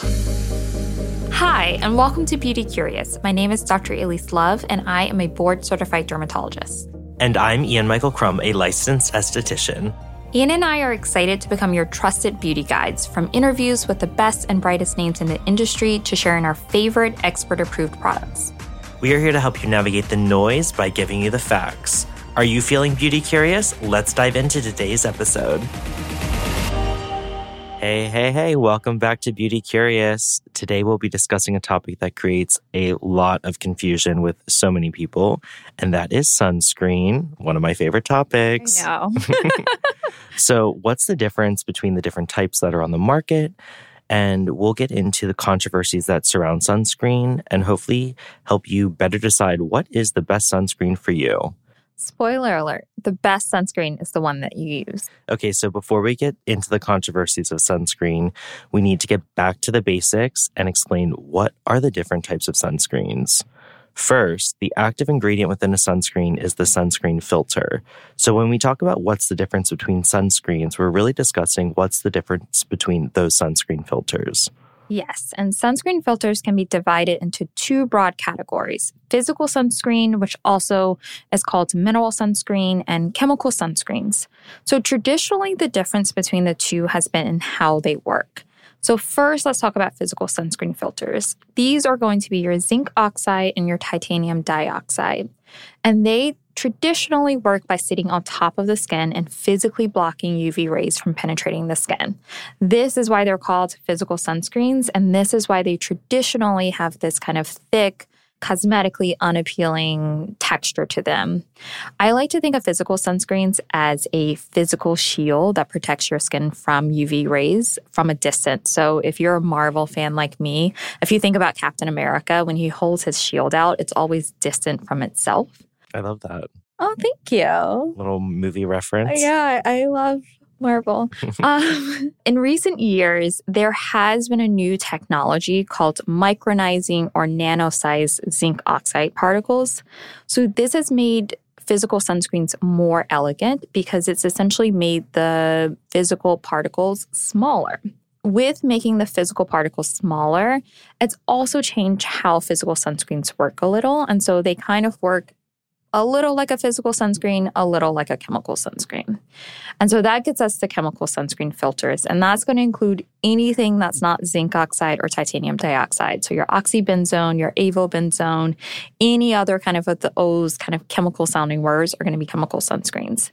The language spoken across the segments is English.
Hi, and welcome to Beauty Curious. My name is Dr. Elyse Love, and I am a board certified dermatologist. And I'm Ian Michael Crumm, a licensed esthetician. Ian and I are excited to become your trusted beauty guides, from interviews with the best and brightest names in the industry to sharing our favorite expert approved products. We are here to help you navigate the noise by giving you the facts. Are you feeling beauty curious? Let's dive into today's episode. Hey, hey, hey, welcome back to Beauty Curious. Today we'll be discussing a topic that creates a lot of confusion with so many people, and that is sunscreen, one of my favorite topics. I so, what's the difference between the different types that are on the market? And we'll get into the controversies that surround sunscreen and hopefully help you better decide what is the best sunscreen for you. Spoiler alert the best sunscreen is the one that you use. Okay, so before we get into the controversies of sunscreen, we need to get back to the basics and explain what are the different types of sunscreens. First, the active ingredient within a sunscreen is the sunscreen filter. So, when we talk about what's the difference between sunscreens, we're really discussing what's the difference between those sunscreen filters. Yes, and sunscreen filters can be divided into two broad categories physical sunscreen, which also is called mineral sunscreen, and chemical sunscreens. So, traditionally, the difference between the two has been in how they work. So, first, let's talk about physical sunscreen filters. These are going to be your zinc oxide and your titanium dioxide. And they traditionally work by sitting on top of the skin and physically blocking UV rays from penetrating the skin. This is why they're called physical sunscreens, and this is why they traditionally have this kind of thick, cosmetically unappealing texture to them. I like to think of physical sunscreens as a physical shield that protects your skin from UV rays from a distance. So if you're a Marvel fan like me, if you think about Captain America, when he holds his shield out, it's always distant from itself. I love that. Oh, thank you. Little movie reference. Yeah, I love Marvel. um, in recent years, there has been a new technology called micronizing or nano-sized zinc oxide particles. So this has made physical sunscreens more elegant because it's essentially made the physical particles smaller. With making the physical particles smaller, it's also changed how physical sunscreens work a little. And so they kind of work a little like a physical sunscreen, a little like a chemical sunscreen. And so that gets us to chemical sunscreen filters. And that's going to include anything that's not zinc oxide or titanium dioxide. So your oxybenzone, your avobenzone, any other kind of the O's kind of chemical sounding words are going to be chemical sunscreens.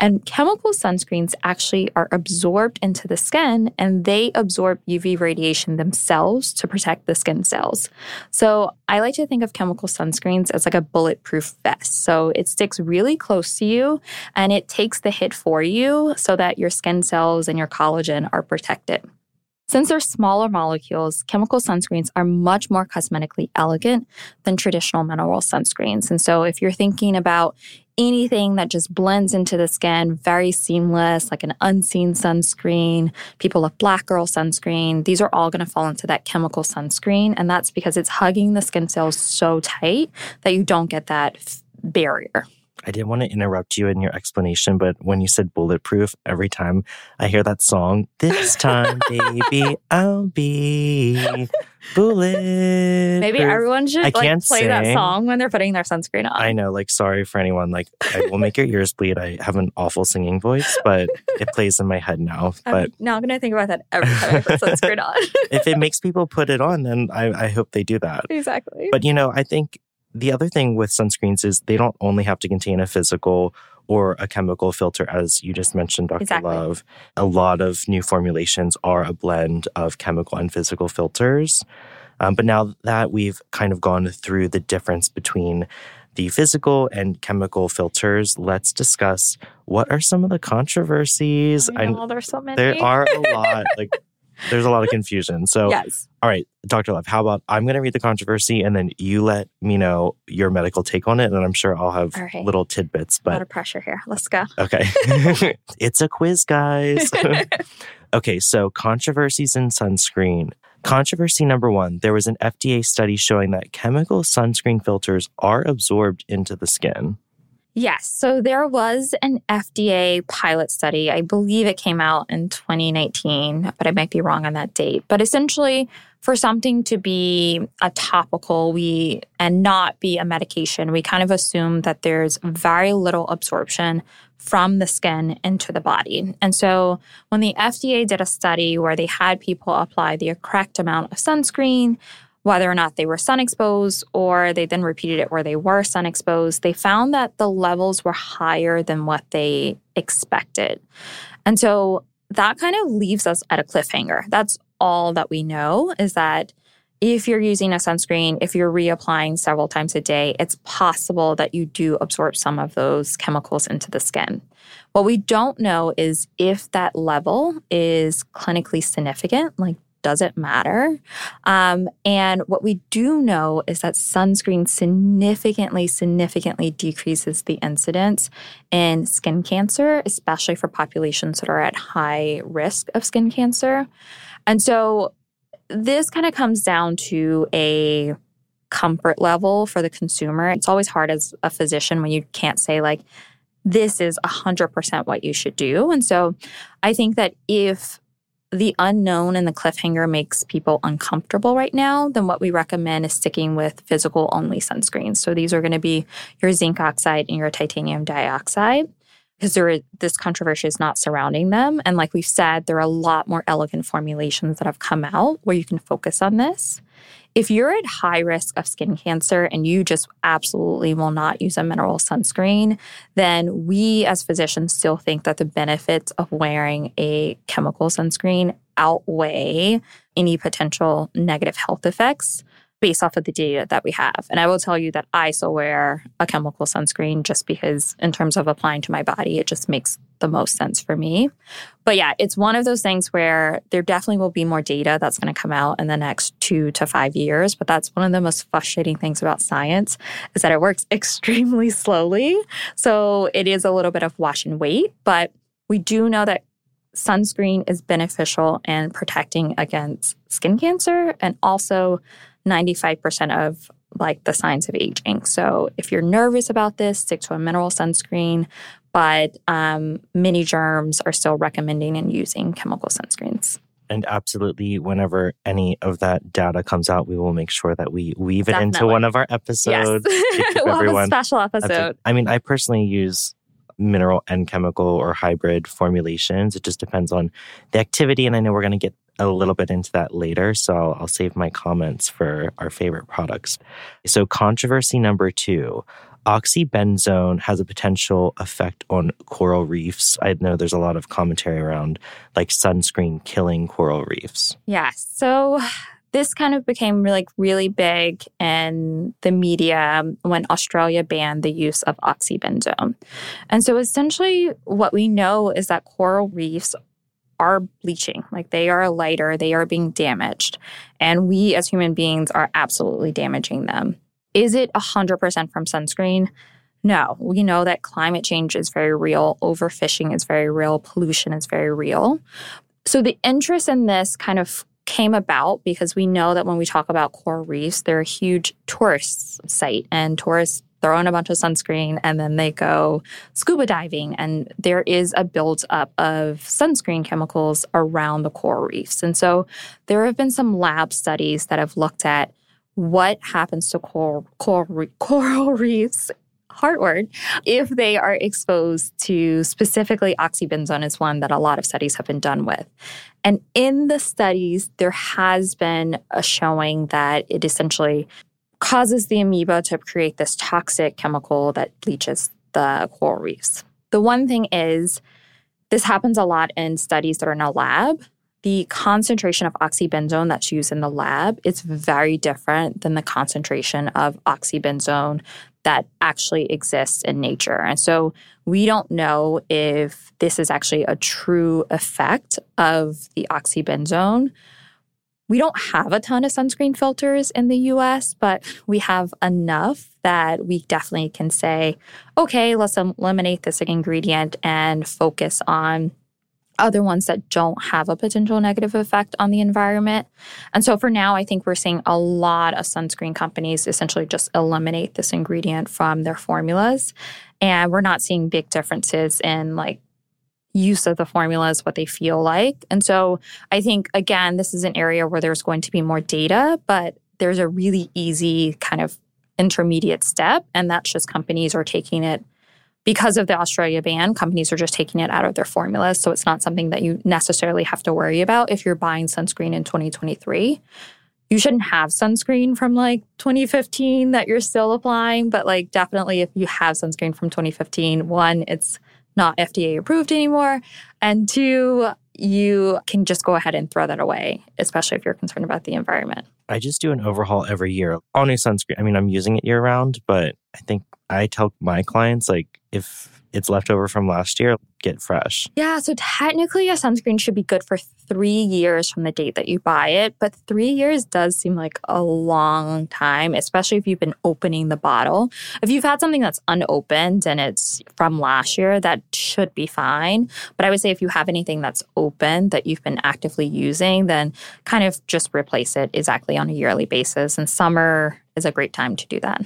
And chemical sunscreens actually are absorbed into the skin and they absorb UV radiation themselves to protect the skin cells. So I like to think of chemical sunscreens as like a bulletproof vest. So it sticks really close to you and it takes the hit for you so that your skin cells and your collagen are protected. Since they're smaller molecules, chemical sunscreens are much more cosmetically elegant than traditional mineral sunscreens. And so if you're thinking about anything that just blends into the skin, very seamless, like an unseen sunscreen. People love black girl sunscreen. These are all going to fall into that chemical sunscreen. And that's because it's hugging the skin cells so tight that you don't get that barrier. I didn't want to interrupt you in your explanation, but when you said bulletproof, every time I hear that song, this time, baby, I'll be bulletproof. Maybe everyone should I like can't play that song when they're putting their sunscreen on. I know, like, sorry for anyone. Like, I will make your ears bleed. I have an awful singing voice, but it plays in my head now. But I'm now going to think about that every time I put sunscreen on. if it makes people put it on, then I, I hope they do that. exactly. But you know, I think the other thing with sunscreens is they don't only have to contain a physical or a chemical filter, as you just mentioned, Dr. Exactly. Love. A lot of new formulations are a blend of chemical and physical filters. Um, but now that we've kind of gone through the difference between the physical and chemical filters, let's discuss what are some of the controversies. I know, there's so many. there are a lot. Like, there's a lot of confusion. So, yes. all right, Dr. Love, how about I'm going to read the controversy and then you let me know your medical take on it. And I'm sure I'll have right. little tidbits, But, A lot of pressure here. Let's go. okay. it's a quiz, guys. okay, so controversies in sunscreen. Controversy number one there was an FDA study showing that chemical sunscreen filters are absorbed into the skin. Yes. So there was an FDA pilot study. I believe it came out in 2019, but I might be wrong on that date. But essentially, for something to be a topical we and not be a medication, we kind of assume that there's very little absorption from the skin into the body. And so when the FDA did a study where they had people apply the correct amount of sunscreen, whether or not they were sun exposed or they then repeated it where they were sun exposed, they found that the levels were higher than what they expected. And so that kind of leaves us at a cliffhanger. That's all that we know is that if you're using a sunscreen, if you're reapplying several times a day, it's possible that you do absorb some of those chemicals into the skin. What we don't know is if that level is clinically significant, like does it matter? Um, and what we do know is that sunscreen significantly, significantly decreases the incidence in skin cancer, especially for populations that are at high risk of skin cancer. And so this kind of comes down to a comfort level for the consumer. It's always hard as a physician when you can't say, like, this is 100% what you should do. And so I think that if the unknown and the cliffhanger makes people uncomfortable right now, then what we recommend is sticking with physical only sunscreens. So these are going to be your zinc oxide and your titanium dioxide because there is, this controversy is not surrounding them. And like we've said, there are a lot more elegant formulations that have come out where you can focus on this. If you're at high risk of skin cancer and you just absolutely will not use a mineral sunscreen, then we as physicians still think that the benefits of wearing a chemical sunscreen outweigh any potential negative health effects based off of the data that we have. And I will tell you that I still wear a chemical sunscreen just because, in terms of applying to my body, it just makes the most sense for me. But yeah, it's one of those things where there definitely will be more data that's going to come out in the next two to five years. But that's one of the most frustrating things about science is that it works extremely slowly. So it is a little bit of wash and wait. But we do know that sunscreen is beneficial in protecting against skin cancer and also 95% of like the signs of aging. So if you're nervous about this, stick to a mineral sunscreen. But um, many derms are still recommending and using chemical sunscreens. And absolutely, whenever any of that data comes out, we will make sure that we weave it Definitely. into one of our episodes. Yes. we'll everyone. have a special episode. I mean, I personally use mineral and chemical or hybrid formulations. It just depends on the activity. And I know we're going to get a little bit into that later, so I'll save my comments for our favorite products. So, controversy number two oxybenzone has a potential effect on coral reefs. I know there's a lot of commentary around like sunscreen killing coral reefs. Yes. So, this kind of became like really big in the media when Australia banned the use of oxybenzone. And so essentially what we know is that coral reefs are bleaching, like they are lighter, they are being damaged. And we as human beings are absolutely damaging them. Is it 100% from sunscreen? No, we know that climate change is very real, overfishing is very real, pollution is very real. So the interest in this kind of came about because we know that when we talk about coral reefs, they're a huge tourist site and tourists throw in a bunch of sunscreen and then they go scuba diving. And there is a buildup of sunscreen chemicals around the coral reefs. And so there have been some lab studies that have looked at what happens to coral, coral, coral reefs hard word if they are exposed to specifically oxybenzone is one that a lot of studies have been done with and in the studies there has been a showing that it essentially causes the amoeba to create this toxic chemical that bleaches the coral reefs. The one thing is, this happens a lot in studies that are in a lab. The concentration of oxybenzone that's used in the lab is very different than the concentration of oxybenzone that actually exists in nature. And so we don't know if this is actually a true effect of the oxybenzone we don't have a ton of sunscreen filters in the US, but we have enough that we definitely can say, okay, let's eliminate this ingredient and focus on other ones that don't have a potential negative effect on the environment. And so for now, I think we're seeing a lot of sunscreen companies essentially just eliminate this ingredient from their formulas. And we're not seeing big differences in like use of the formulas, what they feel like. And so I think, again, this is an area where there's going to be more data, but there's a really easy kind of intermediate step. And that's just companies are taking it because of the Australia ban, companies are just taking it out of their formulas. So it's not something that you necessarily have to worry about if you're buying sunscreen in 2023. You shouldn't have sunscreen from like 2015 that you're still applying, but like definitely if you have sunscreen from 2015, one, it's not FDA approved anymore. And two, you can just go ahead and throw that away, especially if you're concerned about the environment. I just do an overhaul every year. All new sunscreen. I mean, I'm using it year round, but I think I tell my clients like if it's left over from last year, get fresh. Yeah, so technically a sunscreen should be good for three years from the date that you buy it, but three years does seem like a long time, especially if you've been opening the bottle. If you've had something that's unopened and it's from last year, that should be fine. But I would say if you have anything that's open that you've been actively using, then kind of just replace it exactly on a yearly basis. And summer is a great time to do that.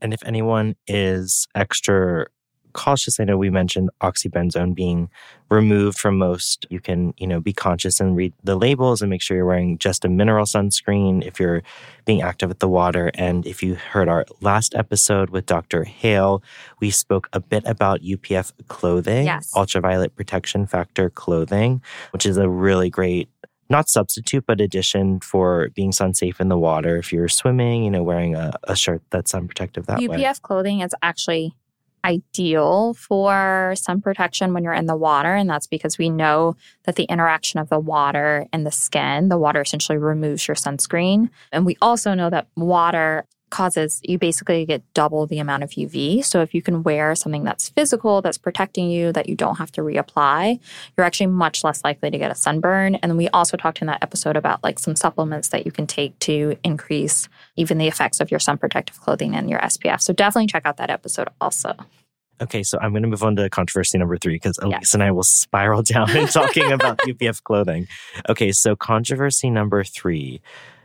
And if anyone is extra cautious. I know we mentioned oxybenzone being removed from most. You can, you know, be conscious and read the labels and make sure you're wearing just a mineral sunscreen if you're being active with the water. And if you heard our last episode with Dr. Hale, we spoke a bit about UPF clothing, yes. ultraviolet protection factor clothing, which is a really great not substitute, but addition for being sun safe in the water. If you're swimming, you know, wearing a, a shirt that's sun protective that UPF way. UPF clothing is actually ideal for sun protection when you're in the water. And that's because we know that the interaction of the water and the skin, the water essentially removes your sunscreen. And we also know that water causes you basically get double the amount of UV. So if you can wear something that's physical, that's protecting you, that you don't have to reapply, you're actually much less likely to get a sunburn. And then we also talked in that episode about like some supplements that you can take to increase even the effects of your sun protective clothing and your SPF. So definitely check out that episode also. Okay, so I'm going to move on to controversy number three because Elyse yes. and I will spiral down in talking about UPF clothing. Okay, so controversy number three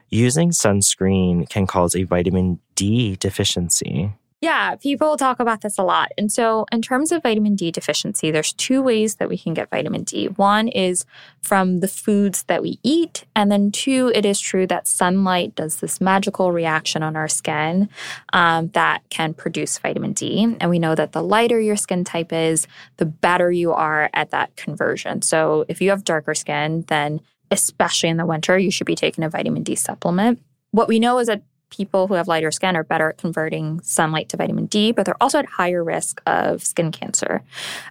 using sunscreen can cause a vitamin D deficiency. Yeah, people talk about this a lot. And so, in terms of vitamin D deficiency, there's two ways that we can get vitamin D. One is from the foods that we eat, and then two, it is true that sunlight does this magical reaction on our skin um, that can produce vitamin D. And we know that the lighter your skin type is, the better you are at that conversion. So, if you have darker skin, then especially in the winter, you should be taking a vitamin D supplement. What we know is that people who have lighter skin are better at converting sunlight to vitamin D, but they're also at higher risk of skin cancer.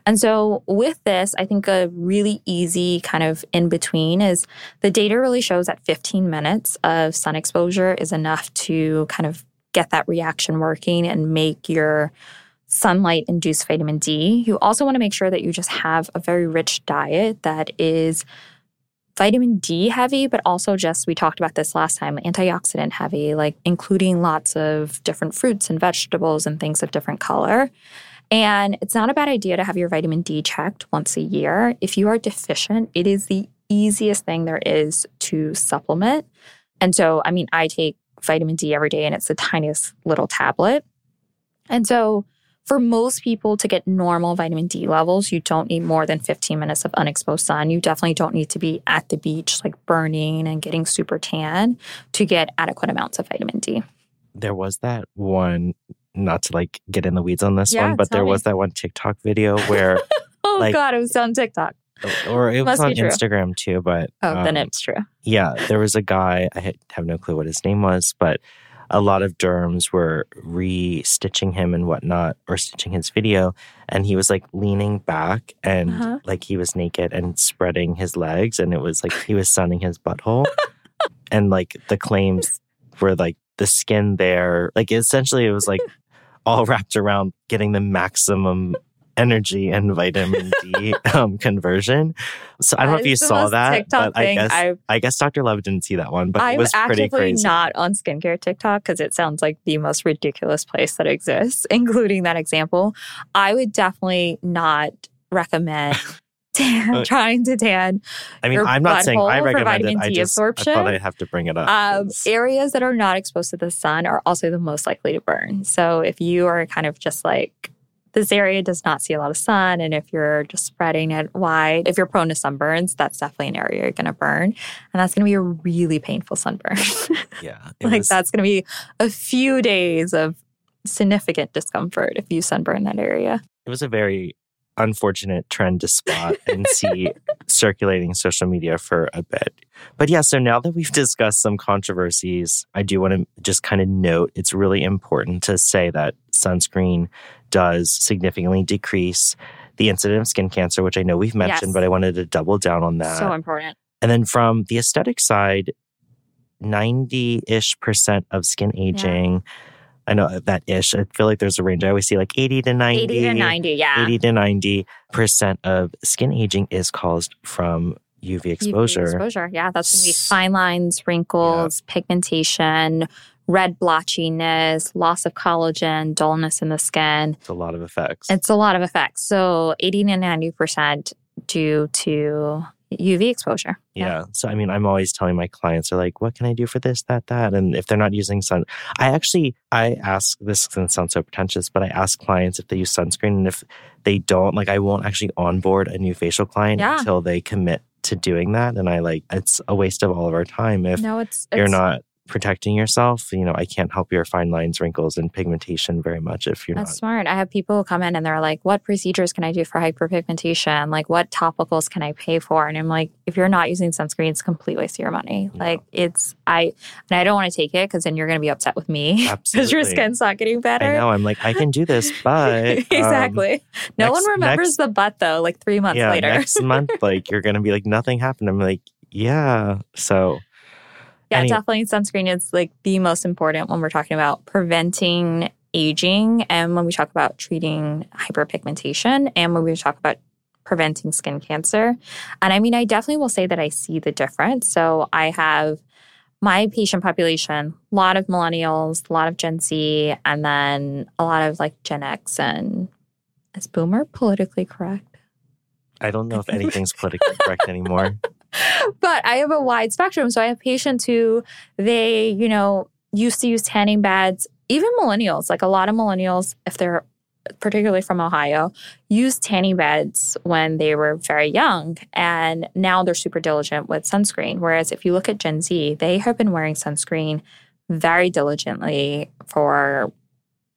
And so, with this, I think a really easy kind of in between is the data really shows that 15 minutes of sun exposure is enough to kind of get that reaction working and make your sunlight induced vitamin D. You also want to make sure that you just have a very rich diet that is vitamin D heavy, but also just, we talked about this last time, antioxidant heavy, like including lots of different fruits and vegetables and things of different color. And it's not a bad idea to have your vitamin D checked once a year. If you are deficient, it is the easiest thing there is to supplement. And so, I mean, I take vitamin D every day and it's the tiniest little tablet. And so, for most people to get normal vitamin D levels, you don't need more than 15 minutes of unexposed sun. You definitely don't need to be at the beach, like burning and getting super tan to get adequate amounts of vitamin D. There was that one, not to like get in the weeds on this yeah, one, but there me. was that one TikTok video where. oh, like, God, it was on TikTok. Or it was on Instagram too, but. Oh, um, then it's true. Yeah, there was a guy, I have no clue what his name was, but a lot of derms were re-stitching him and whatnot or stitching his video and he was like leaning back and uh-huh. like he was naked and spreading his legs and it was like he was sunning his butthole and like the claims were like the skin there like essentially it was like all wrapped around getting the maximum energy and vitamin D um, conversion. So I don't know if you saw that, TikTok but I guess I've, I guess Dr. Love didn't see that one, but I'm it was pretty crazy. not on skincare TikTok because it sounds like the most ridiculous place that exists, including that example. I would definitely not recommend tan, uh, trying to tan. I mean, I'm not saying I recommend it. I just absorption. I thought I'd have to bring it up. Um, areas that are not exposed to the sun are also the most likely to burn. So if you are kind of just like this area does not see a lot of sun. And if you're just spreading it wide, if you're prone to sunburns, that's definitely an area you're going to burn. And that's going to be a really painful sunburn. Yeah. like was- that's going to be a few days of significant discomfort if you sunburn that area. it was a very unfortunate trend to spot and see circulating social media for a bit. But yeah, so now that we've discussed some controversies, I do want to just kind of note it's really important to say that sunscreen does significantly decrease the incidence of skin cancer, which I know we've mentioned, Yes. but I wanted to double down on that. so important. And then from the aesthetic side, 90 ish percent of skin aging. I know that ish. I feel like there's a range. I always see like 80 to 90. 80 to 90, yeah. 80 to 90 percent of skin aging is caused from UV UV exposure. exposure. Yeah, that's going to be fine lines, wrinkles, pigmentation, red blotchiness, loss of collagen, dullness in the skin. It's a lot of effects. It's a lot of effects. So 80 to 90% due to UV exposure. yeah. So I mean, I'm always telling my clients are like, what can I do for this, that, that? And if they're not using sun, I actually I ask this can sound so pretentious, but I ask clients if they use sunscreen and if they don't, like I won't actually onboard a new facial client Yeah. until they commit to doing that. And I like it's a waste of all of our time if no, it's, you're it's not protecting yourself. You know, I can't help your fine lines, wrinkles, and pigmentation very much if you're That's not. smart. I have people come in and they're like, what procedures can I do for hyperpigmentation? Like, what topicals can I pay for? And I'm like, if you're not using sunscreen, it's a complete waste of your money. No. Like, it's, I, and I don't want to take it because then you're going to be upset with me because your skin's not getting better. I know. I'm like, I can do this, but um, exactly. no next- one remembers next- the butt though, like three months yeah, later. next month, like you're gonna be like, nothing happened. I'm like, yeah. So yeah, Any- definitely sunscreen is like the most important when we're talking about preventing aging and when we talk about treating hyperpigmentation and when we talk about preventing skin cancer. And I mean, I definitely will say that I see the difference. So I have my patient population, a lot of millennials, a lot of Gen Z, and then a lot of like Gen X and is boomer politically correct? I don't know if anything's politically correct anymore. but I have a wide spectrum. So I have patients who they, you know, used to use tanning beds, even millennials, like a lot of millennials, if they're particularly from Ohio, used tanning beds when they were very young. And now they're super diligent with sunscreen. Whereas if you look at Gen Z, they have been wearing sunscreen very diligently for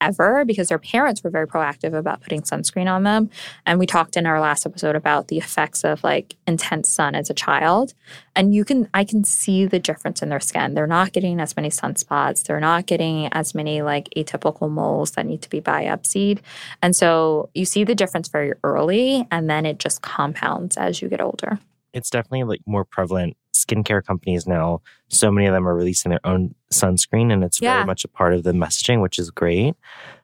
ever because their parents were very proactive about putting sunscreen on them. And we talked in our last episode about the effects of like intense sun as a child. And you can, I can see the difference in their skin. They're not getting as many sunspots. They're not getting as many like atypical moles that need to be biopsied. And so you see the difference very early and then it just compounds as you get older. It's definitely like more prevalent. Skincare companies now, so many of them are releasing their own sunscreen, and it's Yeah. very much a part of the messaging, which is great.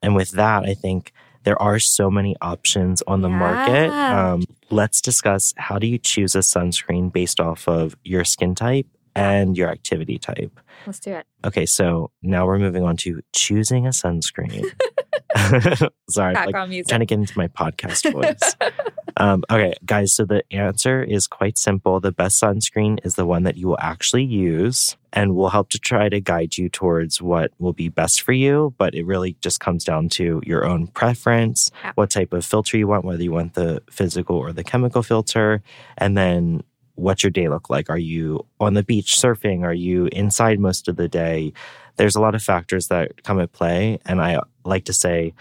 And with that, I think there are so many options on the market. Um, let's discuss how do you choose a sunscreen based off of your skin type and your activity type. Let's do it. Okay, so now we're moving on to choosing a sunscreen. Sorry, like music. trying to get into my podcast voice. um, okay, guys, so the answer is quite simple. The best sunscreen is the one that you will actually use, and we'll help to try to guide you towards what will be best for you. But it really just comes down to your own preference, Yeah. what type of filter you want, whether you want the physical or the chemical filter, and then what's your day look like? Are you on the beach surfing? Are you inside most of the day? There's a lot of factors that come at play. And I like to say,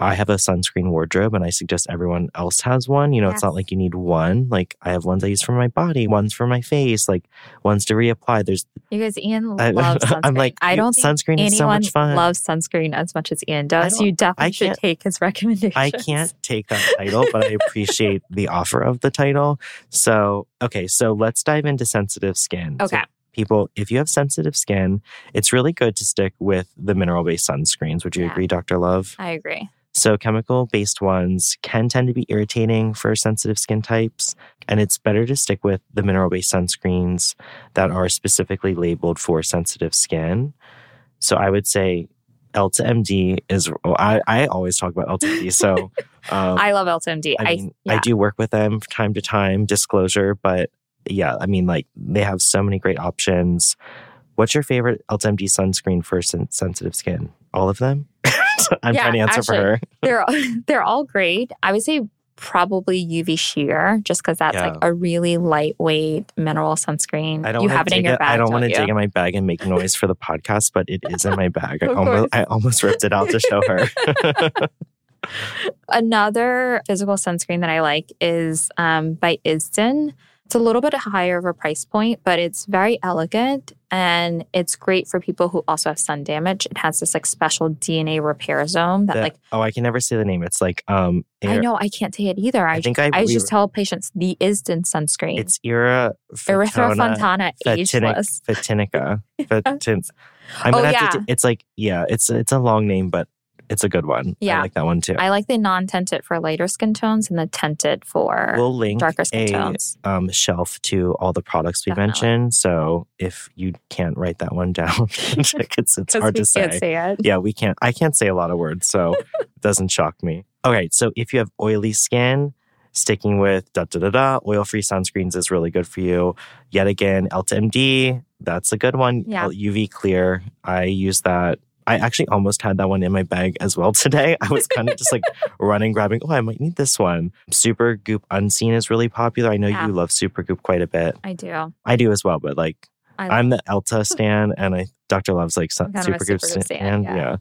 I have a sunscreen wardrobe and I suggest everyone else has one. You know, it's not like you need one. Like I have ones I use for my body, ones for my face, like ones to reapply. There's You guys, Ian I- loves sunscreen. I'm like, I don't think sunscreen is so much fun. loves sunscreen as much as Ian does. You definitely should take his recommendations. I can't take that title, but I appreciate the offer of the title. So, okay, so let's dive into sensitive skin. So Okay. People, if you have sensitive skin, it's really good to stick with the mineral based sunscreens. Would you Yeah. agree, Dr. Love? I agree. So, chemical based ones can tend to be irritating for sensitive skin types, and it's better to stick with the mineral based sunscreens that are specifically labeled for sensitive skin. So, I would say Elta MD is, well, I, I always talk about Elta MD. So, um, I love Elta MD. I I, mean, yeah. I do work with them from time to time, disclosure, but yeah, I mean, like they have so many great options. What's your favorite Elta MD sunscreen for sen- sensitive skin? All of them? I'm Yeah, trying to answer actually, for her. they're they're all great. I would say probably UV sheer, just because that's Yeah. like a really lightweight mineral sunscreen. I don't you have it in your it- bag. I don't want to dig in my bag and make noise for the podcast, but it is in my bag. I almost. I almost ripped it out to show her. Another physical sunscreen that I like is um, by Isdin. It's a little bit higher of a price point, but it's very elegant and it's great for people who also have sun damage. It has this like special DNA repairosome that The- like oh, I can never say the name. It's like um, I know I can't say it either. I, I think I, I we- just tell patients the Isdin sunscreen. it's Ira Erythrofontana ageless. Fetinica. Fetin- I'm Oh, gonna have to. yeah. t- it's like yeah, it's it's a long name, but it's a good one. Yeah. I like that one too. I like the non-tinted for lighter skin tones and the tinted for we'll link darker skin a tones. um, shelf to all the products we Definitely. mentioned. So if you can't write that one down, it's it's hard to say. say it. Yeah, we can't. I can't say a lot of words, so it doesn't shock me. Okay, so if you have oily skin, sticking with da da da da, oil free sunscreens is really good for you. Yet again, Elta MD, that's a good one. Yeah. UV clear. I use that. I actually almost had that one in my bag as well today. I was kind of just like running, grabbing, oh, I might need this one. Supergoop Unseen is really popular. I know Yeah. you love Supergoop quite a bit. I do. I do as well, but like I I'm the Elta stan, and I Dr. Love's like some, I'm kind of a super Goop Supergoop stan. stan, yeah. yeah.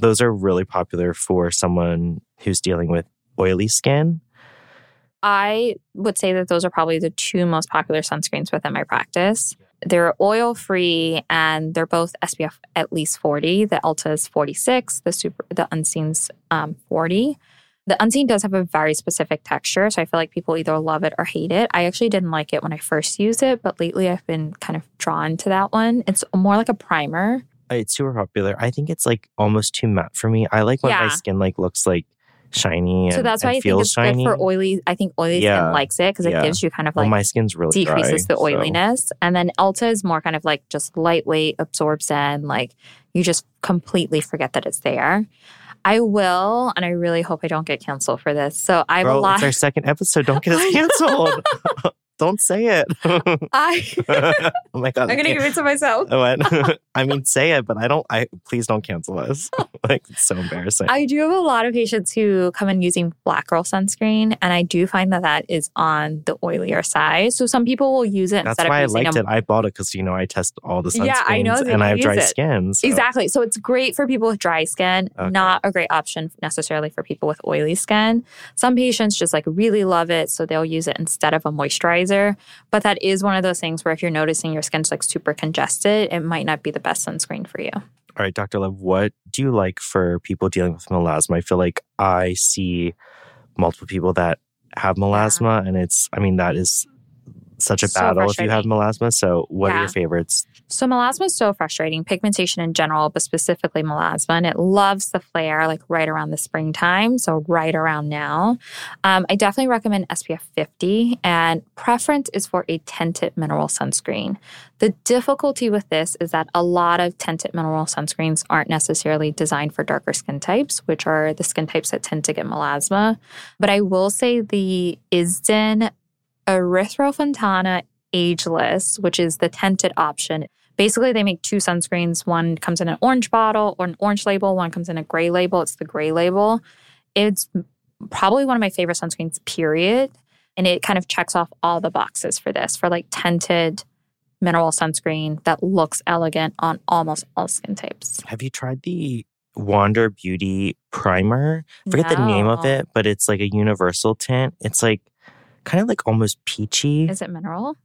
those are really popular for someone who's dealing with oily skin. I would say that those are probably the two most popular sunscreens within my practice. They're oil free and they're both SPF at least 40. The Elta is 46, the super the Unseen's um, 40. The Unseen does have a very specific texture, so I feel like people either love it or hate it. I actually didn't like it when I first used it, but lately I've been kind of drawn to that one. It's more like a primer. It's super popular. I think it's like almost too matte for me. I like when my skin like looks like shiny and, so that's why I think it's shiny. good for oily. I think oily Yeah. skin likes it because it Yeah. gives you kind of well, like my skin's really decreases dry, the so- oiliness. And then Elta is more kind of like just lightweight, absorbs in, like you just completely forget that it's there. I will, and I really hope I don't get canceled for this. So I have a Girl, lot. it's our second episode. Don't get us canceled. Don't say it. I, oh my god! I'm gonna give it to myself. What? I mean, say it, but I don't. I please don't cancel us. like it's so embarrassing. I do have a lot of patients who come in using Black Girl sunscreen, and I do find that that is on the oilier side. So some people will use it That's instead why I of using liked it. I bought it because you know I test all the sunscreens, Yeah, I know and I have dry it. skin. so- Exactly. So it's great for people with dry skin, Okay. not a great option necessarily for people with oily skin. Some patients just like really love it, so they'll use it instead of a moisturizer. But that is one of those things where if you're noticing your skin's like super congested, it might not be the best sunscreen for you. All right, Dr. Love, what do you like for people dealing with melasma? I feel like I see multiple people that have melasma, and it's, I mean, that is such a So battle if you have melasma. So, what are your favorites? So melasma is so frustrating, pigmentation in general, but specifically melasma, and it loves the flare like right around the springtime. So right around now, um, I definitely recommend SPF 50, and preference is for a tinted mineral sunscreen. The difficulty with this is that a lot of tinted mineral sunscreens aren't necessarily designed for darker skin types, which are the skin types that tend to get melasma. But I will say the Isdin Erythrofontana Ageless, which is the tinted option. Basically, they make two sunscreens. One comes in an orange bottle or an orange label, one comes in a gray label. It's the gray label. It's probably one of my favorite sunscreens, period. And it kind of checks off all the boxes for this for like tinted mineral sunscreen that looks elegant on almost all skin types. Have you tried the Wander Beauty Primer? I forget the name of it, but it's like a universal tint. It's like kind of like almost peachy. Is it mineral?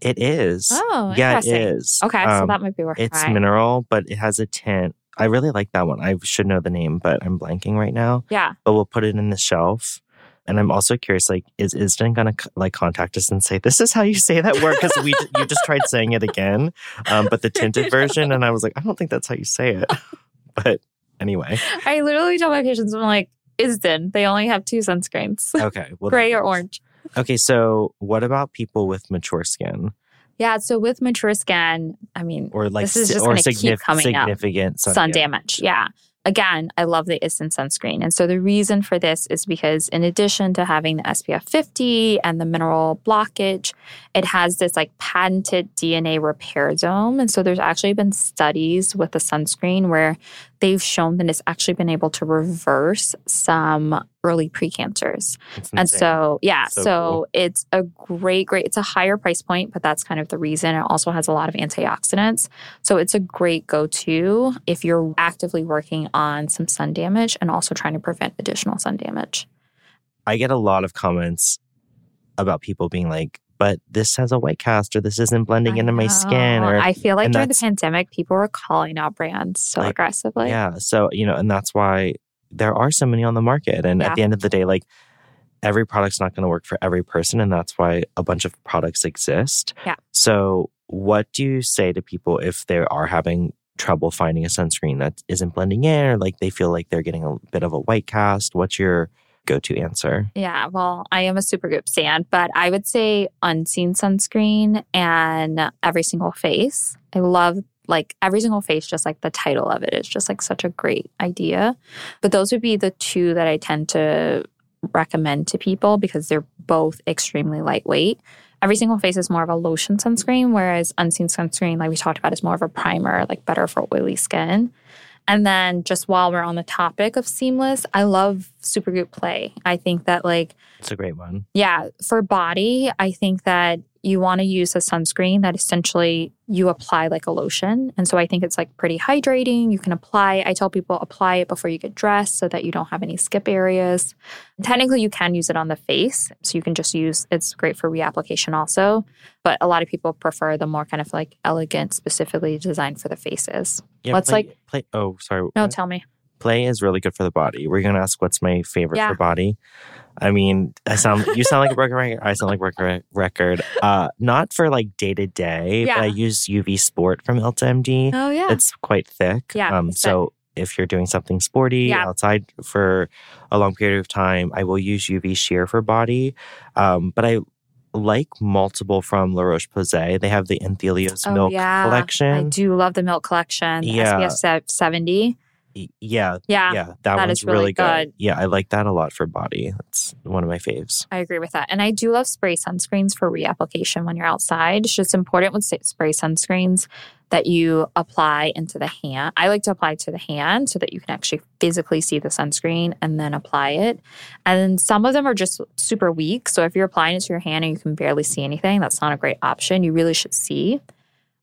it is. Oh, yeah, it is. Okay, so Um, that might be worth It's trying. mineral, but it has a tint. I really like that one. I should know the name, but I'm blanking right now. Yeah. But we'll put it in the shelf. And I'm also curious, like, is Isdin gonna like contact us and say this is how you say that word? Because we you just tried saying it again, um, but the tinted version, and I was like, I don't think that's how you say it. But anyway, I literally tell my patients, I'm like, Isdin, they only have two sunscreens, okay. Well, gray or orange. Okay, so what about people with mature skin Yeah. So with mature skin, I mean, or like This is just or gonna keep signif- coming up. significant sun, sun damage? damage. Yeah. again, I love the Isdin sunscreen. And so the reason for this is because in addition to having the SPF 50 and the mineral blockage, it has this like patented DNA repairosome. And so there's actually been studies with the sunscreen where they've shown that it's actually been able to reverse some early precancers. And so, yeah, so, so cool. it's a great, great, it's a higher price point, but that's kind of the reason. It also has a lot of antioxidants. So it's a great go to if you're actively working on some sun damage and also trying to prevent additional sun damage. I get a lot of comments about people being like, but this has a white cast or this isn't blending I into know. my skin. Or I feel like during the pandemic, people were calling out brands so like, aggressively. Yeah. So, you know, and that's why there are so many on the market. And yeah. at the end of the day, like every product's not going to work for every person. And that's why a bunch of products exist. Yeah. So, what do you say to people if they are having trouble finding a sunscreen that isn't blending in or like they feel like they're getting a bit of a white cast? What's your go to answer? Yeah, well, I am a Supergoop stand, but I would say unseen sunscreen and every single face. I love like every single face, just like the title of it is just like such a great idea. But those would be the two that I tend to recommend to people because they're both extremely lightweight. Every single face is more of a lotion sunscreen, whereas unseen sunscreen, like we talked about, is more of a primer, like better for oily skin. And then just while we're on the topic of seamless, I love Supergoop Play. I think that like it's a great one. Yeah, for body, I think that you want to use a sunscreen that essentially you apply like a lotion. And so I think it's like pretty hydrating. You can apply, I tell people apply it before you get dressed so that you don't have any skip areas. Technically, you can use it on the face. So you can just use it's great for reapplication also. But a lot of people prefer the more kind of like elegant, specifically designed for the faces. Yeah, Let's play, like play. Oh, sorry. No, what? tell me. Play is really good for the body. We're going to ask what's my favorite yeah. for body. I mean, I sound you sound like a broken record. I sound like broken record. Uh, not for like day to day, but I use UV Sport from Elta MD. Oh yeah, it's quite thick. Yeah. Um, so if you're doing something sporty yeah. outside for a long period of time, I will use UV Sheer for body. Um, but I like multiple from La Roche Posay. They have the Anthelios oh, Milk yeah. collection. I do love the milk collection. Yeah. SPF 70 yeah, yeah, yeah. That, that one's really, really good. good. Yeah, I like that a lot for body. That's one of my faves. I agree with that, and I do love spray sunscreens for reapplication when you're outside. It's just important with spray sunscreens that you apply into the hand. I like to apply to the hand so that you can actually physically see the sunscreen and then apply it. And some of them are just super weak. So if you're applying it to your hand and you can barely see anything, that's not a great option. You really should see.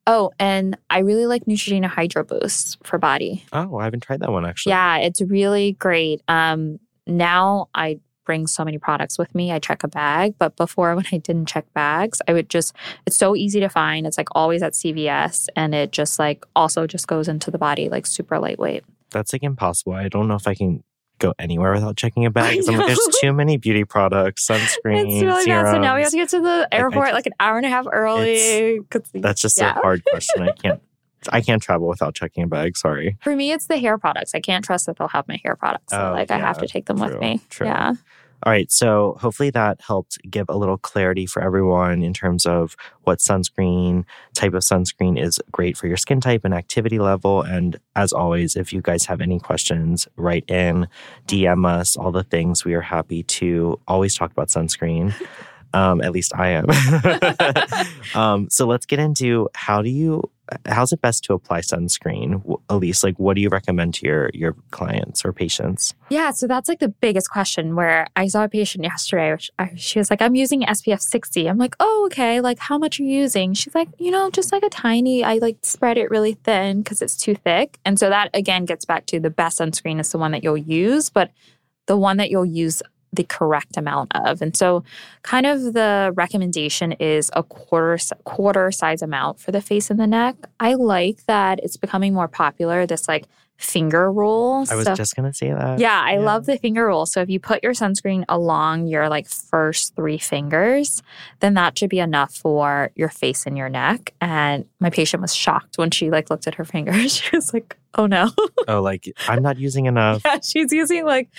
Oh, and I really like Neutrogena Hydro Boost for body. Oh, I haven't tried that one actually. Yeah, it's really great. Um, now I bring so many products with me. I check a bag, but before when I didn't check bags, I would just it's so easy to find. It's like always at CVS and it just like also just goes into the body like super lightweight. That's like impossible. I don't know if I can go anywhere without checking a bag. I'm like, there's too many beauty products, sunscreen. It's really serums. bad. So now we have to get to the airport like, like an hour and a half early. That's just yeah. a hard question. I can't. I can't travel without checking a bag. Sorry. For me, it's the hair products. I can't trust that they'll have my hair products. So, oh, like, yeah, I have to take them true, with me. True. Yeah. All right. So hopefully that helped give a little clarity for everyone in terms of what sunscreen, type of sunscreen is great for your skin type and activity level. And as always, if you guys have any questions, write in, DM us, all the things. We are happy to always talk about sunscreen. Um, at least I am. um, so let's get into how do you how's it best to apply sunscreen? Elyse, like what do you recommend to your your clients or patients? Yeah, so that's like the biggest question. Where I saw a patient yesterday, which I, she was like, "I'm using SPF 60." I'm like, "Oh, okay. Like, how much are you using?" She's like, "You know, just like a tiny. I like spread it really thin because it's too thick." And so that again gets back to the best sunscreen is the one that you'll use, but the one that you'll use the correct amount of. And so kind of the recommendation is a quarter quarter size amount for the face and the neck. I like that it's becoming more popular this like finger rule. I was so, just going to say that. Yeah, I yeah. love the finger rule. So if you put your sunscreen along your like first 3 fingers, then that should be enough for your face and your neck. And my patient was shocked when she like looked at her fingers. she was like, "Oh no." oh, like I'm not using enough. yeah, she's using like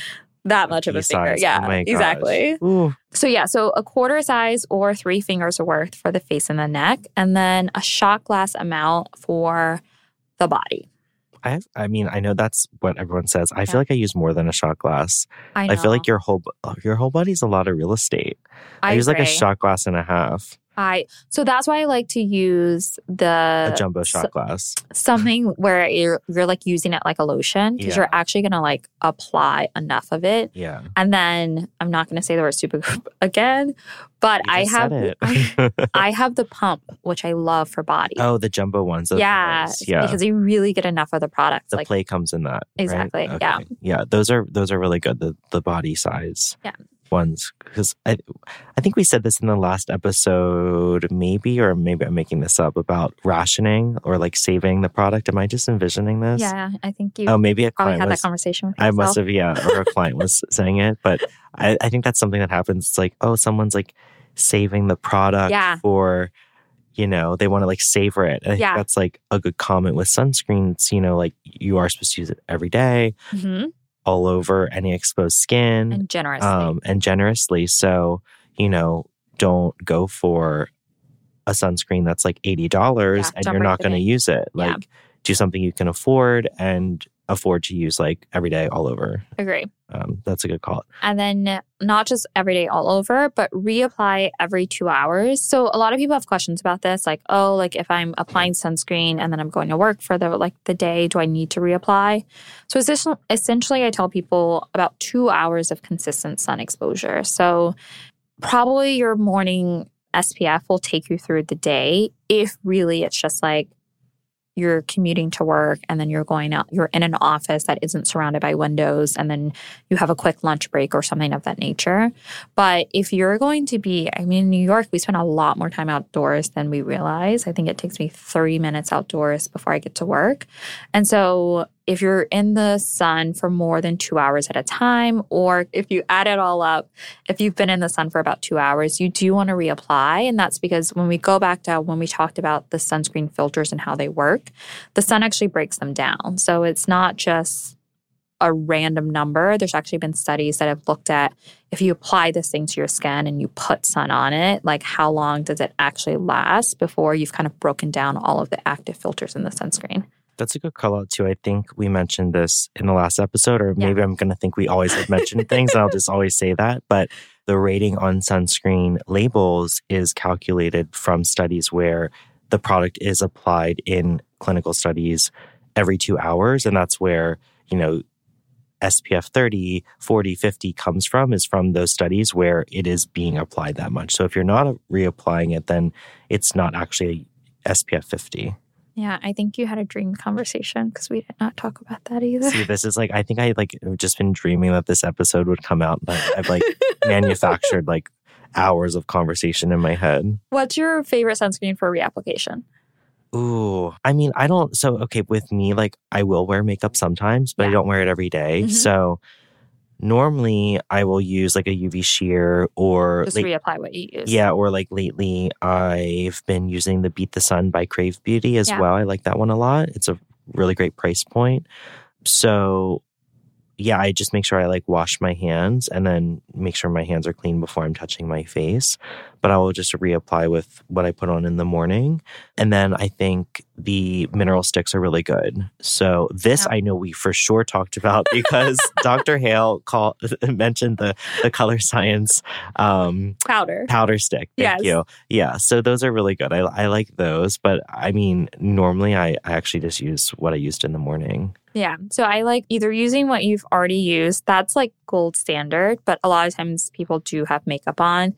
that much of a finger. Yeah, oh exactly. Ooh. So yeah, so a quarter size or three fingers worth for the face and the neck, and then a shot glass amount for the body. I have, I mean, I know that's what everyone says. I Yeah. feel like I use more than a shot glass. I know. I feel like your whole your whole body's a lot of real estate. I, use like a shot glass and a half, I so that's why I like to use the a jumbo shot glass. something where you're you're like using it like a lotion because Yeah. you're actually gonna like apply enough of it. Yeah, And then I'm not gonna say the word super again, but I have I. I have the pump, which I love for body. oh, the jumbo ones. those yeah, nice. yeah. because you really get enough of the product. the like play comes in that. right? Exactly, yeah. Yeah. Those are those are really good. The the body size. Yeah. Ones because I I think we said this in the last episode, maybe or maybe I'm making this up about rationing or like saving the product. Am I just envisioning this? yeah, I think you Oh, maybe a probably client had was. that conversation with I yourself. must have, yeah, or a client was saying it, but I, I think that's something that happens. It's like, oh, someone's like saving the product Yeah. for, you know, they want to like savor it. And I Yeah. think that's like a good comment with sunscreens. You know, like you are supposed to use it every day, Mhm. All over any exposed skin, and generously. um, and generously. So, you know, don't go for a sunscreen that's like eighty dollars Yeah, and you're not going to use it. Yeah. Like, do something you can afford and afford to use like every day, all over. Agree. Um, that's a good call. And then not just every day all over, but reapply every two hours. So a lot of people have questions about this, like, oh, like if I'm applying sunscreen and then I'm going to work for the like the day, do I need to reapply? So essentially, essentially I tell people about two hours of consistent sun exposure. So probably your morning SPF will take you through the day if really it's just like you're commuting to work and then you're going out, you're in an office that isn't surrounded by windows, and then you have a quick lunch break or something of that nature. But if you're going to be, I mean, in New York, we spend a lot more time outdoors than we realize. I think it takes me 30 minutes outdoors before I get to work. And so if you're in the sun for more than two hours at a time, or if you add it all up, if you've been in the sun for about two hours, you do want to reapply. And that's because when we go back to when we talked about the sunscreen filters and how they work, the sun actually breaks them down. So it's not just a random number. There's actually been studies that have looked at if you apply this thing to your skin and you put sun on it, like how long does it actually last before you've kind of broken down all of the active filters in the sunscreen? That's a good call out too. I think we mentioned this in the last episode, or Yeah. maybe I'm going to think we always have mentioned things, and I'll just always say that. But the rating on sunscreen labels is calculated from studies where the product is applied in clinical studies every two hours, and that's where you know SPF 30, 40, 50 comes from is from those studies where it is being applied that much. So if you're not reapplying it, then it's not actually SPF 50. Yeah, I think you had a dream conversation because we did not talk about that either. See, this is like I think I like have just been dreaming that this episode would come out. But I've like manufactured like hours of conversation in my head. What's your favorite sunscreen for reapplication? Ooh, I mean, I don't. So okay, with me, like I will wear makeup sometimes, but I don't wear it every day. Mhm. So normally I will use like a UV sheer or Just like, reapply what you use. yeah, or like lately I've been using the Beet the Sun by Krave Beauty as Yeah. well. I like that one a lot. It's a really great price point. So yeah, I just make sure I like wash my hands and then make sure my hands are clean before I'm touching my face. But I will just reapply with what I put on in the morning. And then I think the mineral sticks are really good. So this Yeah. I know we for sure talked about because Dr. Hale call, mentioned the the Colorescience um Powder. powder stick. Thank Yes. you. Yeah. So those are really good. I, I like those. But I mean, normally I, I actually just use what I used in the morning. Yeah. So I like either using what you've already used. That's like gold standard, but a lot of times people do have makeup on.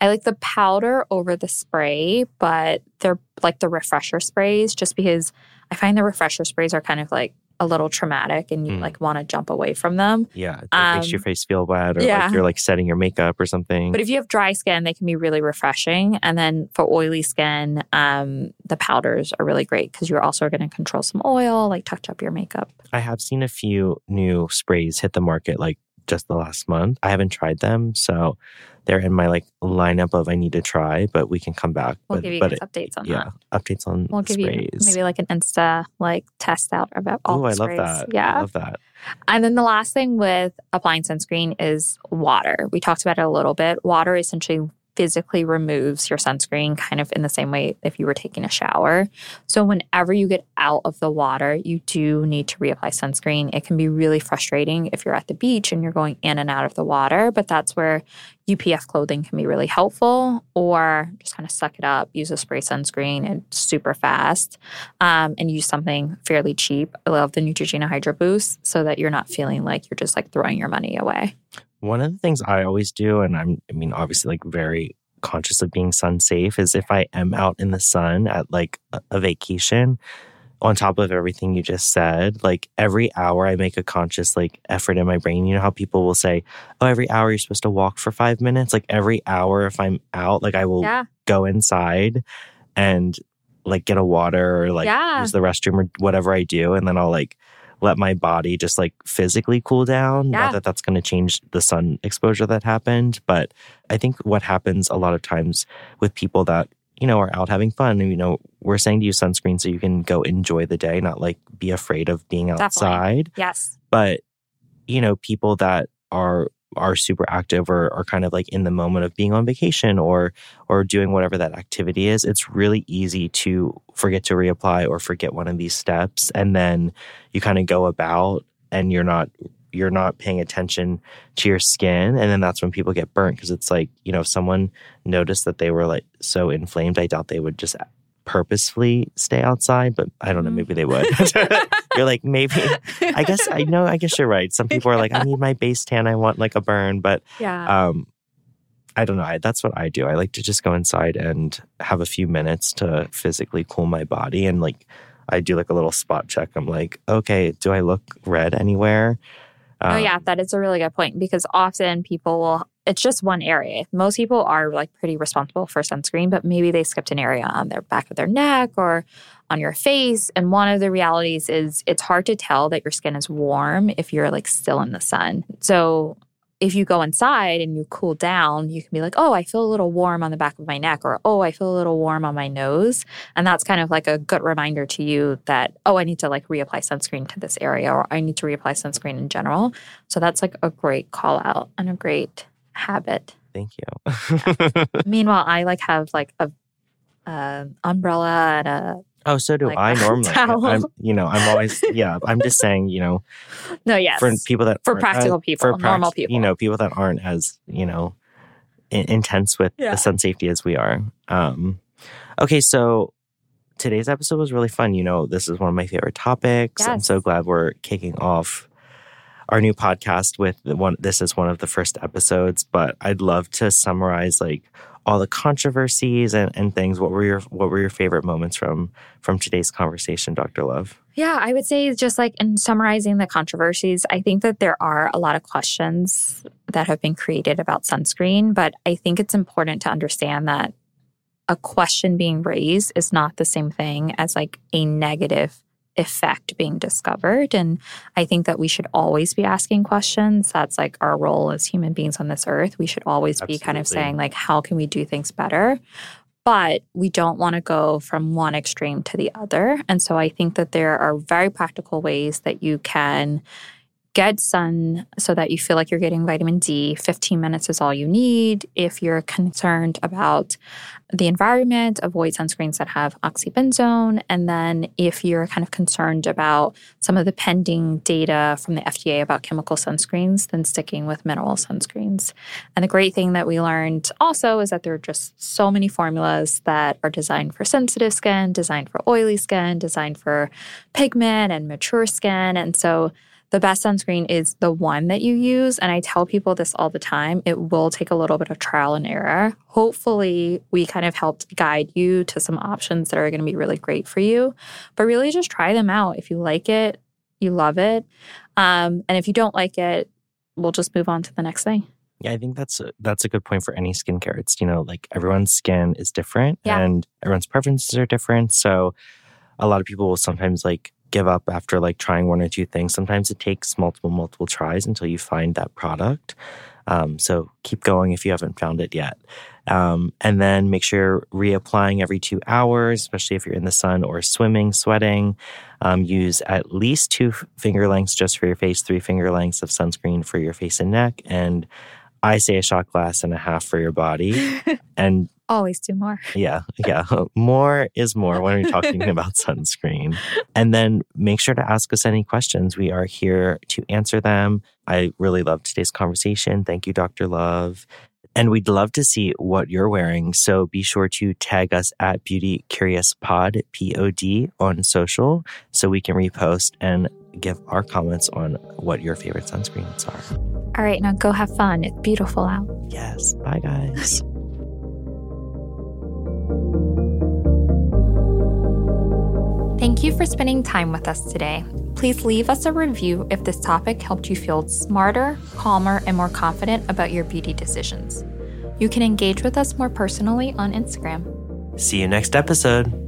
I like the powder over the spray, but they're like the refresher sprays just because I find the refresher sprays are kind of like a little traumatic and you Mm. like want to jump away from them. Yeah. It makes your Um, face feel bad or yeah. like you're like setting your makeup or something. But if you have dry skin, they can be really refreshing. And then for oily skin, um, the powders are really great because you're also going to control some oil, like touch up your makeup. I have seen a few new sprays hit the market like just the last month. I haven't tried them. So they're in my like lineup of I need to try, but we can come back. We'll but give you but updates on that. yeah, that. updates on We'll give sprays. you maybe like an Insta like test out about all Oh, I love that. Yeah. I love that. And then the last thing with applying sunscreen is water. We talked about it a little bit. Water essentially physically removes your sunscreen, kind of in the same way if you were taking a shower. So, whenever you get out of the water, you do need to reapply sunscreen. It can be really frustrating if you're at the beach and you're going in and out of the water, but that's where UPF clothing can be really helpful, or just kind of suck it up, use a spray sunscreen. It's super fast, um, and use something fairly cheap. I love the Neutrogena Hydro Boost so that you're not feeling like you're just like throwing your money away. One of the things I always do, and I'm, I mean, obviously, like very conscious of being sun safe, is if I am out in the sun at like a vacation, on top of everything you just said, like every hour I make a conscious like effort in my brain. You know how people will say, "Oh, every hour you're supposed to walk for 5 minutes." Like every hour if I'm out, like I will Yeah. go inside and like get a water or like Yeah. use the restroom or whatever I do and then I'll like let my body just like physically cool down. Yeah. Not that that's going to change the sun exposure that happened, but I think what happens a lot of times with people that you know are out having fun and you know we're saying to use sunscreen so you can go enjoy the day, not like be afraid of being Definitely. outside. Yes. But you know, people that are are super active or are kind of like in the moment of being on vacation or or doing whatever that activity is, it's really easy to forget to reapply or forget one of these steps. And then you kind of go about and you're not you're not paying attention to your skin. And then that's when people get burnt because it's like you know if someone noticed that they were like so inflamed i doubt they would just purposefully stay outside but i don't know Mhm. maybe they would. You're like maybe. I guess i know i guess you're right. Some people are like i need my base tan. I want like a burn but yeah. um i don't know. I, that's what i do. I like to just go inside and have a few minutes to physically cool my body and like i do like a little spot check. I'm like okay do i look red anywhere? Oh Um, yeah, that is a really good point because often people will it's just one area. Most people are like pretty responsible for sunscreen, but maybe they skipped an area on their back of their neck or on your face. And one of the realities is it's hard to tell that your skin is warm if you're like still in the sun. So if you go inside and you cool down, you can be like, oh, I feel a little warm on the back of my neck, or oh, I feel a little warm on my nose. And that's kind of like a good reminder to you that, oh, I need to like reapply sunscreen to this area, or I need to reapply sunscreen in general. So that's like a great call out and a great habit. thank you Meanwhile, I like have like a, uh umbrella and a oh so do Like i a normally towel. i'm you know i'm always yeah i'm just saying you know no yes for people that For practical uh, people, normal people. you know, people that aren't as you know in- intense with Yeah. the sun safety as we are. Um, okay, so today's episode was really fun. You know, this is one of my favorite topics. I'm so glad we're kicking off our new podcast with one. This is one of the first episodes, but I'd love to summarize like all the controversies and, and things. What were your What were your favorite moments from from today's conversation, Doctor Love? Yeah, I would say just like in summarizing the controversies, I think that there are a lot of questions that have been created about sunscreen, but I think it's important to understand that a question being raised is not the same thing as like a negative effect being discovered. And I think that we should always be asking questions. That's like our role as human beings on this earth. We should always be kind of saying, like, how can we do things better? but we don't want to go from one extreme to the other. And so I think that there are very practical ways that you can get sun so that you feel like you're getting vitamin D. 15 minutes is all you need. If you're concerned about the environment, avoid sunscreens that have oxybenzone. And then if you're kind of concerned about some of the pending data from the FDA about chemical sunscreens, then sticking with mineral sunscreens. And the great thing that we learned also is that there are just so many formulas that are designed for sensitive skin, designed for oily skin, designed for pigment and mature skin. And so the best sunscreen is the one that you use. And I tell people this all the time. It will take a little bit of trial and error. Hopefully, we kind of helped guide you to some options that are going to be really great for you. But really, just try them out. If you like it, you love it. Um, and if you don't like it, we'll just move on to the next thing. Yeah, I think that's a, that's a good point for any skincare. It's you know like everyone's skin is different Yeah. and everyone's preferences are different. So a lot of people will sometimes like give up after like trying one or two things. Sometimes it takes multiple multiple tries until you find that product. Um, so keep going if you haven't found it yet. Um, and then make sure you're reapplying every two hours, especially if you're in the sun or swimming, sweating. Um, use at least two finger lengths just for your face, three finger lengths of sunscreen for your face and neck, and I say a shot glass and a half for your body. and always do more. Yeah, yeah. More is more when we're talking about sunscreen. And then make sure to ask us any questions. We are here to answer them. I really love today's conversation. Thank you, Dr. Love. And we'd love to see what you're wearing. So be sure to tag us at Beauty Curious Pod, P O D, on social so we can repost and give our comments on what your favorite sunscreens are. All right, now go have fun. It's beautiful out. Yes. Bye, guys. Thank you for spending time with us today. Please leave us a review if this topic helped you feel smarter, calmer, and more confident about your beauty decisions. You can engage with us more personally on Instagram. See you next episode.